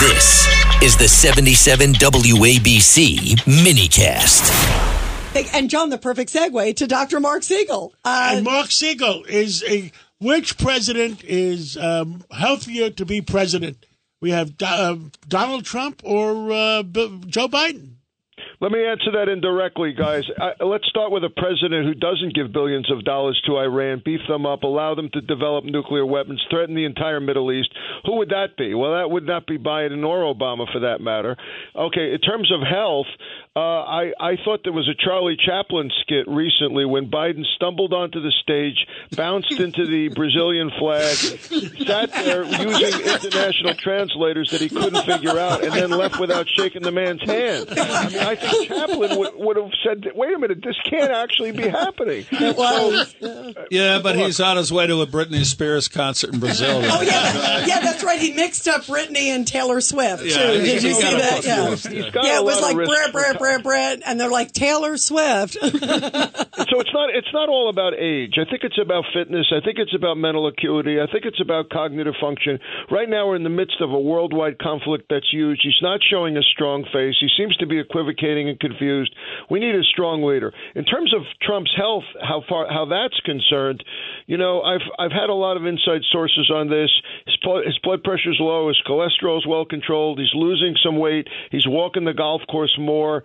This is the 77 WABC minicast. And John, the perfect segue to Dr. Marc Siegel. Uh, and Marc Siegel is a which president is um, healthier to be president? We have uh, Donald Trump or uh, Joe Biden. Let me answer that indirectly, guys. I, let's start with a president who doesn't give billions of dollars to Iran, beef them up, allow them to develop nuclear weapons, threaten the entire Middle East. Who would that be? Well, that would not be Biden or Obama, for that matter. Okay, in terms of health, uh, I, I thought there was a Charlie Chaplin skit recently when Biden stumbled onto the stage, bounced into the Brazilian flag, sat there using international translators that he couldn't figure out, and then left without shaking the man's hand. I mean, I think Chaplin would, would have said, "Wait a minute, this can't actually be happening." Well, yeah, but he's on his way to a Britney Spears concert in Brazil. oh yeah, yeah, that's right. He mixed up Britney and Taylor Swift too. Did you see that? Yeah, yeah, it was like brr, brr, and they're like Taylor Swift. so it's not it's not all about age. I think it's about fitness. I think it's about mental acuity. I think it's about cognitive function. Right now, we're in the midst of a worldwide conflict that's huge. He's not showing a strong face. He seems to be equivocating and confused. We need a strong leader. In terms of Trump's health, how far how that's concerned, you know, I've I've had a lot of inside sources on this. His, his blood pressure's low. His cholesterol is well controlled. He's losing some weight. He's walking the golf course more.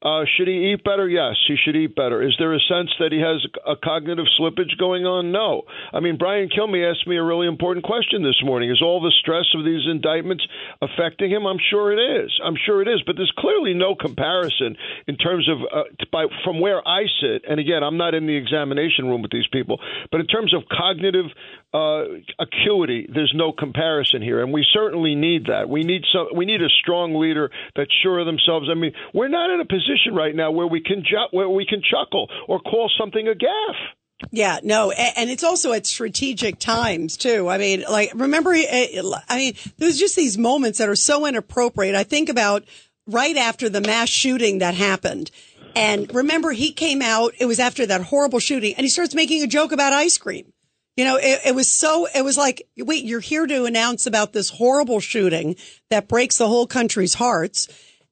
Uh, should he eat better? Yes, he should eat better. Is there a sense that he has a cognitive slippage going on? No. I mean, Brian Kilmeade asked me a really important question this morning. Is all the stress of these indictments affecting him? I'm sure it is. I'm sure it is. But there's clearly no comparison in terms of uh, by, from where I sit. And again, I'm not in the examination room with these people, but in terms of cognitive uh, acuity, there's no comparison here, and we certainly need that. We need some. We need a strong leader that's sure of themselves. I mean, we're not in a position right now where we can ju- where we can chuckle or call something a gaffe. Yeah, no, and it's also at strategic times too. I mean, like remember, I mean, there's just these moments that are so inappropriate. I think about right after the mass shooting that happened. And remember, he came out, it was after that horrible shooting, and he starts making a joke about ice cream. You know, it, it, was so, it was like, wait, you're here to announce about this horrible shooting that breaks the whole country's hearts.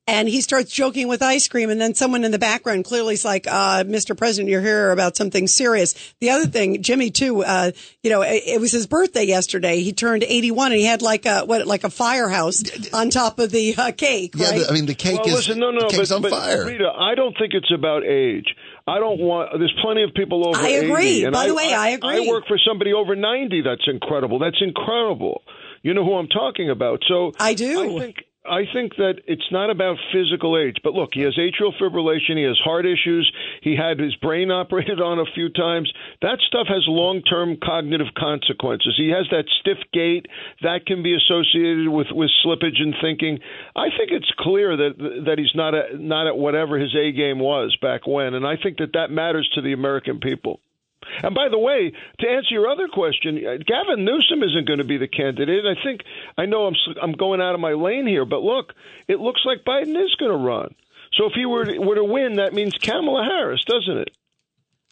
And he starts joking with ice cream. And then someone in the background clearly is like, uh, Mr. President, you're here about something serious. The other thing, Jimmy too, uh, you know, it, it, was his birthday yesterday. He turned 81 and he had like a, what, like a firehouse on top of the uh, cake. Yeah. Right? The, I mean, the cake well, is, listen, no, no, but, on but, fire. Rita, I don't think it's about age. I don't want. There's plenty of people over. I agree. 80, By I, the way, I, I agree. I work for somebody over 90. That's incredible. That's incredible. You know who I'm talking about. So I do. I think I think that it's not about physical age, but look, he has atrial fibrillation, he has heart issues, he had his brain operated on a few times. That stuff has long-term cognitive consequences. He has that stiff gait that can be associated with with slippage in thinking. I think it's clear that that he's not at not at whatever his A game was back when, and I think that that matters to the American people. And by the way, to answer your other question, uh, Gavin Newsom isn't going to be the candidate. I think I know I'm I'm going out of my lane here, but look, it looks like Biden is going to run. So if he were to, were to win, that means Kamala Harris, doesn't it?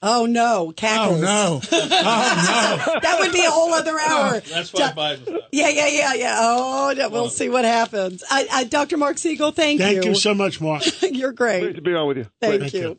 Oh no, cackles. Oh no. Oh no. that would be a whole other hour. That's why Biden. Yeah, yeah, yeah, yeah. Oh, no, we'll see what happens. I, I, Dr. Marc Siegel, thank, thank you. Thank you so much, Marc. You're great. Great to be on with you. Thank, thank you. you.